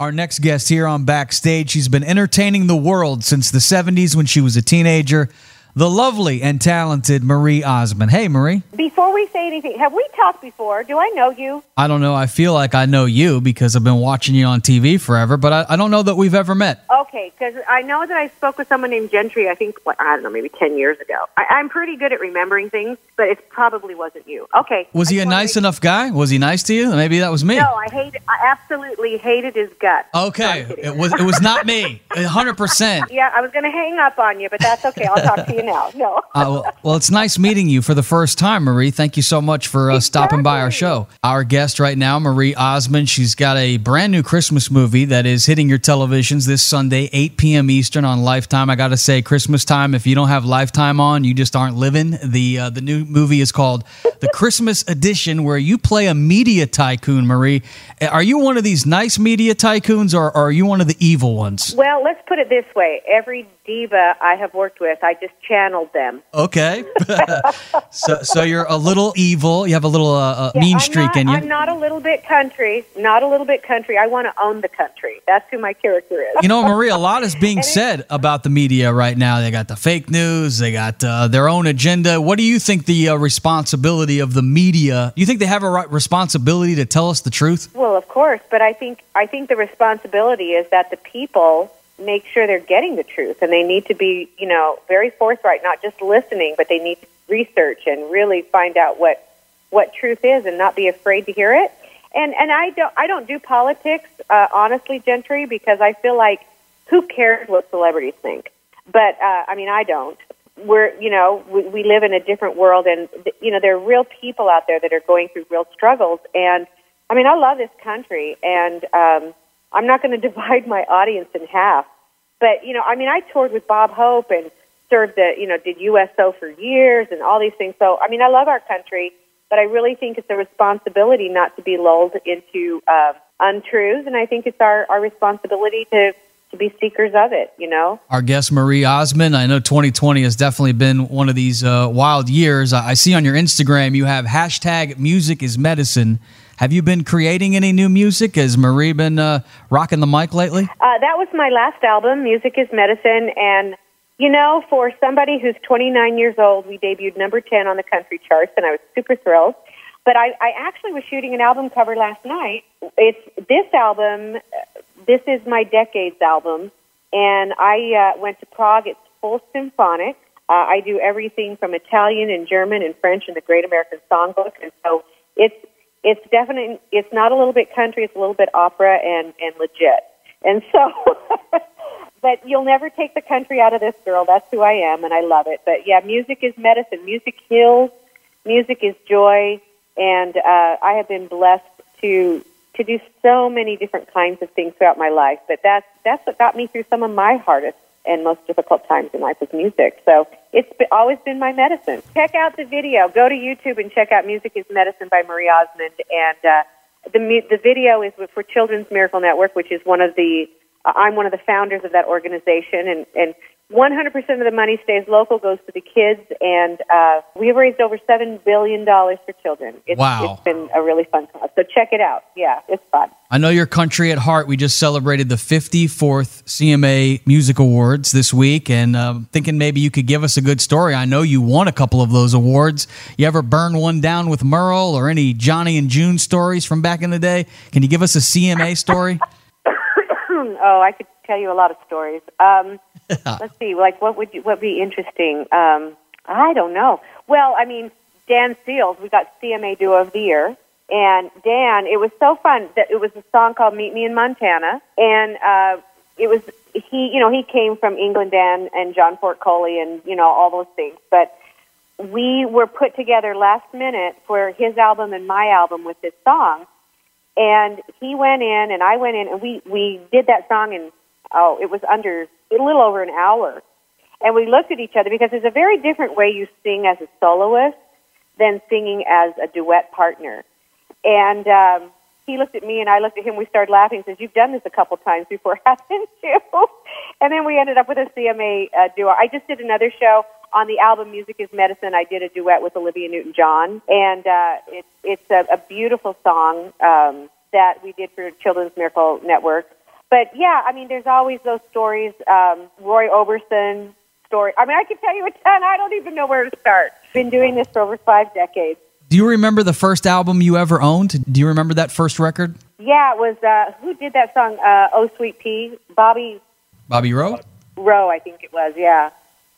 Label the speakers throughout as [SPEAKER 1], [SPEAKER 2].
[SPEAKER 1] Our next guest here on Backstage, she's been entertaining the world since the 70s when she was a teenager the lovely and talented Marie Osmond. Hey, Marie.
[SPEAKER 2] Before we say anything, have we talked before? Do I know you?
[SPEAKER 1] I don't know. I feel like I know you because I've been watching you on TV forever, but I, I don't know that we've ever met.
[SPEAKER 2] Okay, because I know that I spoke with someone named Gentry, I think, I don't know, maybe 10 years ago. I, I'm pretty good at remembering things, but it probably wasn't you. Okay.
[SPEAKER 1] Was he a nice enough guy? Was he nice to you? Maybe that was me.
[SPEAKER 2] No, I hated, I absolutely hated his guts.
[SPEAKER 1] Okay. It was, it was not me. 100%.
[SPEAKER 2] Yeah, I was going to hang up on you, but that's okay. I'll talk to you now. No.
[SPEAKER 1] Uh, well, well, it's nice meeting you for the first time, Marie. Thank you so much for uh, stopping by our show. Our guest right now, Marie Osmond, she's got a brand new Christmas movie that is hitting your televisions this Sunday, 8 p.m. Eastern on Lifetime. I got to say, Christmas time, if you don't have Lifetime on, you just aren't living. The, uh, the new movie is called The Christmas Edition, where you play a media tycoon, Marie. Are you one of these nice media tycoons or, or are you one of the evil ones?
[SPEAKER 2] Well, let's put it this way every diva I have worked with, I just channeled them.
[SPEAKER 1] Okay. so, so you're a little evil. You have a little uh, uh
[SPEAKER 2] yeah,
[SPEAKER 1] mean
[SPEAKER 2] I'm
[SPEAKER 1] streak
[SPEAKER 2] not,
[SPEAKER 1] in you.
[SPEAKER 2] I'm not a little bit country. Not a little bit country. I want to own the country. That's who my character is.
[SPEAKER 1] You know, Maria, a lot is being said about the media right now. They got the fake news. They got uh, their own agenda. What do you think the uh, responsibility of the media? Do you think they have a right responsibility to tell us the truth?
[SPEAKER 2] Well, of course, but I think I think the responsibility is that the people make sure they're getting the truth and they need to be, you know, very forthright, not just listening, but they need to research and really find out what what truth is and not be afraid to hear it. And and I don't I don't do politics uh, honestly, Gentry, because I feel like who cares what celebrities think? But uh, I mean, I don't. We're you know we, we live in a different world, and you know there are real people out there that are going through real struggles. And I mean, I love this country, and um, I'm not going to divide my audience in half. But, you know, I mean, I toured with Bob Hope and served the, you know, did USO for years and all these things. So, I mean, I love our country, but I really think it's a responsibility not to be lulled into uh, untruths. And I think it's our, our responsibility to, to be seekers of it, you know?
[SPEAKER 1] Our guest, Marie Osmond. I know 2020 has definitely been one of these uh, wild years. I see on your Instagram you have hashtag music is medicine. Have you been creating any new music? Has Marie been uh, rocking the mic lately?
[SPEAKER 2] Uh, that was my last album, Music is Medicine. And, you know, for somebody who's 29 years old, we debuted number 10 on the country charts, and I was super thrilled. But I, I actually was shooting an album cover last night. It's this album, this is my Decades album, and I uh, went to Prague. It's full symphonic. Uh, I do everything from Italian and German and French and the Great American Songbook, and so it's it's definitely it's not a little bit country it's a little bit opera and and legit. And so but you'll never take the country out of this girl. That's who i am and i love it. But yeah music is medicine. Music heals. Music is joy. And uh i have been blessed to to do so many different kinds of things throughout my life but that's that's what got me through some of my hardest and most difficult times in life with music. So it's always been my medicine. Check out the video. Go to YouTube and check out Music is Medicine by Marie Osmond. And uh, the, the video is for Children's Miracle Network, which is one of the, uh, I'm one of the founders of that organization. And, and 100% of the money stays local, goes to the kids, and uh, we've raised over $7 billion for children. It's,
[SPEAKER 1] wow.
[SPEAKER 2] It's been a really fun cause. So check it out. Yeah, it's fun.
[SPEAKER 1] I know your country at heart. We just celebrated the 54th CMA Music Awards this week, and uh, thinking maybe you could give us a good story. I know you won a couple of those awards. You ever burn one down with Merle or any Johnny and June stories from back in the day? Can you give us a CMA story?
[SPEAKER 2] oh, I could tell you a lot of stories. Um, let's see, like what would you, what would be interesting? Um, I don't know. Well, I mean, Dan Seals, we got CMA Duo of the Year, and Dan, it was so fun that it was a song called "Meet Me in Montana," and uh, it was he, you know, he came from England, Dan and John Ford Coley, and you know all those things, but we were put together last minute for his album and my album with this song. And he went in and I went in and we, we did that song in, oh, it was under a little over an hour. And we looked at each other because there's a very different way you sing as a soloist than singing as a duet partner. And um, he looked at me and I looked at him. We started laughing. He says, "You've done this a couple times before, haven't you?" and then we ended up with a CMA uh, duo. I just did another show on the album "Music Is Medicine." I did a duet with Olivia Newton-John, and uh, it, it's a, a beautiful song um, that we did for Children's Miracle Network. But yeah, I mean, there's always those stories. Um, Roy Orbison story. I mean, I could tell you a ton. I don't even know where to start. Been doing this for over five decades.
[SPEAKER 1] Do you remember the first album you ever owned? Do you remember that first record?
[SPEAKER 2] Yeah, it was. Uh, who did that song? Uh, oh, Sweet Pea. Bobby.
[SPEAKER 1] Bobby Roe.
[SPEAKER 2] Roe, I think it was. Yeah.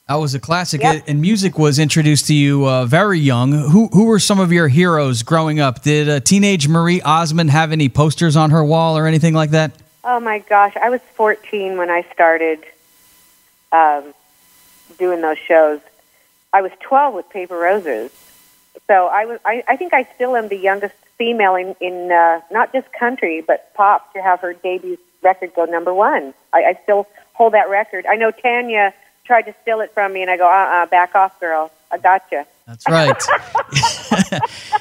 [SPEAKER 1] That was a classic,
[SPEAKER 2] Yep.
[SPEAKER 1] and music was introduced to you uh, very young. Who who were some of your heroes growing up? Did uh, teenage Marie Osmond have any posters on her wall or anything like that?
[SPEAKER 2] Oh my gosh, I was 14 when I started um, doing those shows. I was 12 with Paper Roses, so I was. I, I think I still am the youngest female in in uh, not just country but pop to have her debut record go number one. I, I still hold that record. I know Tanya tried to steal it from me, and I go, uh, uh back off, girl. I gotcha.
[SPEAKER 1] That's right.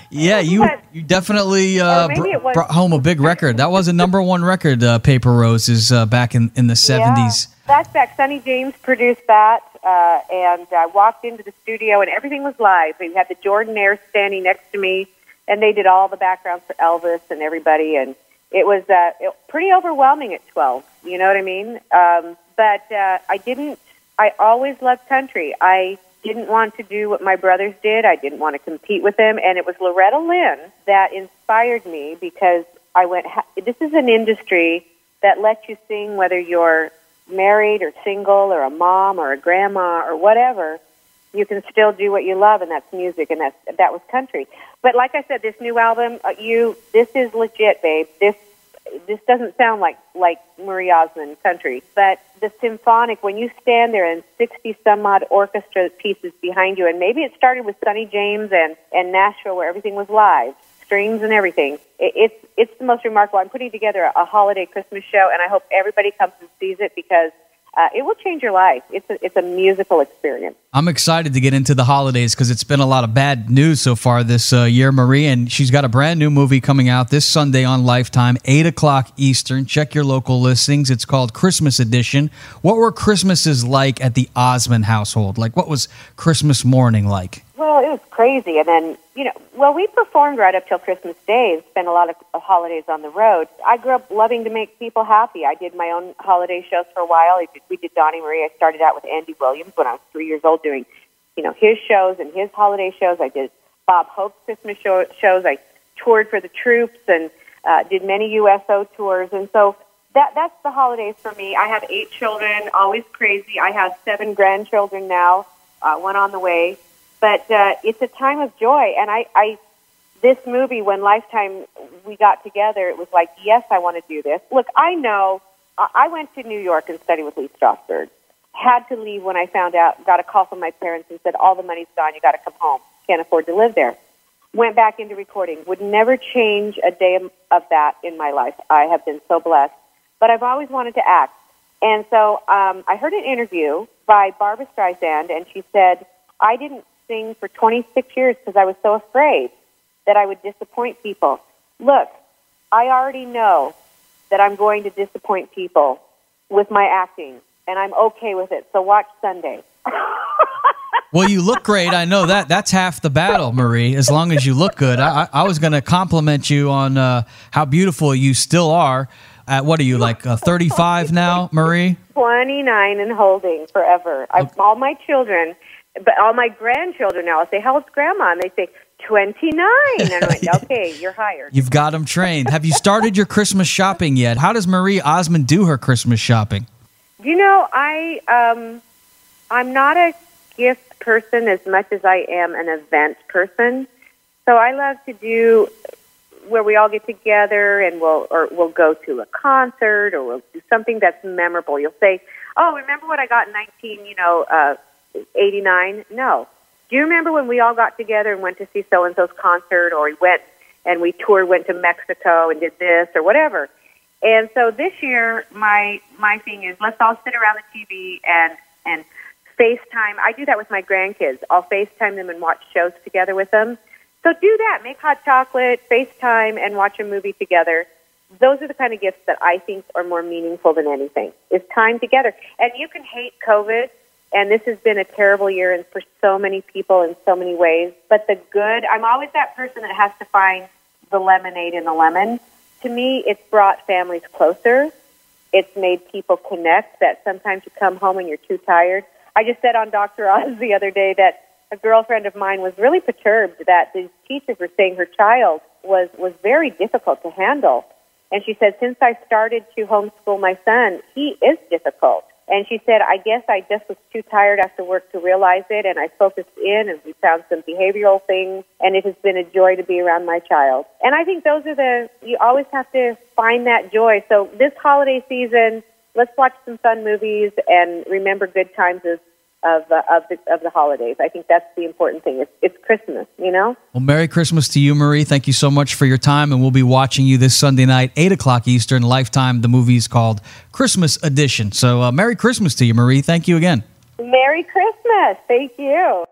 [SPEAKER 1] yeah, you you definitely uh,
[SPEAKER 2] Or maybe
[SPEAKER 1] br-
[SPEAKER 2] it was-
[SPEAKER 1] brought home a big record. That was a number one record, uh, Paper Roses, uh, back in, in the seventies.
[SPEAKER 2] Yeah, that's back. Sonny James produced that, uh, and I walked into the studio, and everything was live. We had the Jordanaires standing next to me, and they did all the backgrounds for Elvis and everybody, and it was uh, it, pretty overwhelming at 12. You know what I mean? Um, but uh, I didn't. I always loved country. I didn't want to do what my brothers did. I didn't want to compete with them, and it was Loretta Lynn that inspired me because I went. This is an industry that lets you sing whether you're married or single or a mom or a grandma or whatever. You can still do what you love, and that's music, and that's that was country. But like I said, this new album, uh, you this is legit, babe. This this doesn't sound like like Marie Osmond country, but the symphonic when you stand there and sixty some odd orchestra pieces behind you, and maybe it started with Sonny James and and Nashville where everything was live, strings and everything. It, it's it's the most remarkable. I'm putting together a holiday Christmas show, and I hope everybody comes and sees it because uh, it will change your life. It's a, it's a musical experience.
[SPEAKER 1] I'm excited to get into the holidays because it's been a lot of bad news so far this uh, year, Marie. And she's got a brand new movie coming out this Sunday on Lifetime, 8 o'clock Eastern. Check your local listings. It's called Christmas Edition. What were Christmases like at the Osmond household? Like, what was Christmas morning like?
[SPEAKER 2] Well, it was crazy. And then, you know, well, we performed right up till Christmas Day and spent a lot of holidays on the road. I grew up loving to make people happy. I did my own holiday shows for a while. We did Donnie Marie. I started out with Andy Williams when I was three years old doing, you know, his shows and his holiday shows. I did Bob Hope's Christmas show, shows. I toured for the troops and uh, did many USO tours. And so that that's the holidays for me. I have eight children, always crazy. I have seven grandchildren now, uh, one on the way. But uh, it's a time of joy, and I, I this movie when Lifetime we got together, it was like, yes, I want to do this. Look, I know I I went to New York and studied with Lee Strasberg. Had to leave when I found out. Got a call from my parents and said, all the money's gone. You got to come home. Can't afford to live there. Went back into recording. Would never change a day of that in my life. I have been so blessed. But I've always wanted to act. And so um, I heard an interview by Barbra Streisand, and she said, I didn't for 26 years because I was so afraid that I would disappoint people. Look, I already know that I'm going to disappoint people with my acting, and I'm okay with it. So watch Sunday.
[SPEAKER 1] Well, you look great. I know that. That's half the battle, Marie. As long as you look good. I, I I was going to compliment you on uh, how beautiful you still are. At what are you like? Uh, 35 now, Marie?
[SPEAKER 2] 29 and holding forever. I've, all my children, but all my grandchildren now, I'll say, How old's grandma? And they say, 29. And I'm like, Okay, you're hired.
[SPEAKER 1] You've got them trained. Have you started your Christmas shopping yet? How does Marie Osmond do her Christmas shopping?
[SPEAKER 2] You know, I um, I'm not a gift person as much as I am an event person. So I love to do where we all get together and we'll or we'll go to a concert or we'll do something that's memorable. You'll say, "Oh, remember what I got in 19, you know, uh, 89?" No. Do you remember when we all got together and went to see so and so's concert, or we went and we toured, went to Mexico and did this or whatever? And so this year, my my thing is let's all sit around the TV and and FaceTime. I do that with my grandkids. I'll FaceTime them and watch shows together with them. So do that. Make hot chocolate, FaceTime, and watch a movie together. Those are the kind of gifts that I think are more meaningful than anything. Is time together. And you can hate COVID, and this has been a terrible year and for so many people in so many ways. But the good, I'm always that person that has to find the lemonade in the lemon. To me, it's brought families closer. It's made people connect that sometimes you come home and you're too tired. I just said on Dr. Oz the other day that a girlfriend of mine was really perturbed that the teachers were saying her child was, was very difficult to handle. And she said, since I started to homeschool my son, he is difficult. And she said, I guess I just was too tired after work to realize it, and I focused in and we found some behavioral things, and it has been a joy to be around my child. And I think those are the, you always have to find that joy. So this holiday season, let's watch some fun movies and remember good times as of uh, of the of the holidays. I think that's the important thing. It's it's Christmas, you know.
[SPEAKER 1] Well, Merry Christmas to you, Marie. Thank you so much for your time, and we'll be watching you this Sunday night, eight o'clock Eastern, Lifetime. The movie is called Christmas Edition. So, uh, Merry Christmas to you, Marie. Thank you again.
[SPEAKER 2] Merry Christmas. Thank you.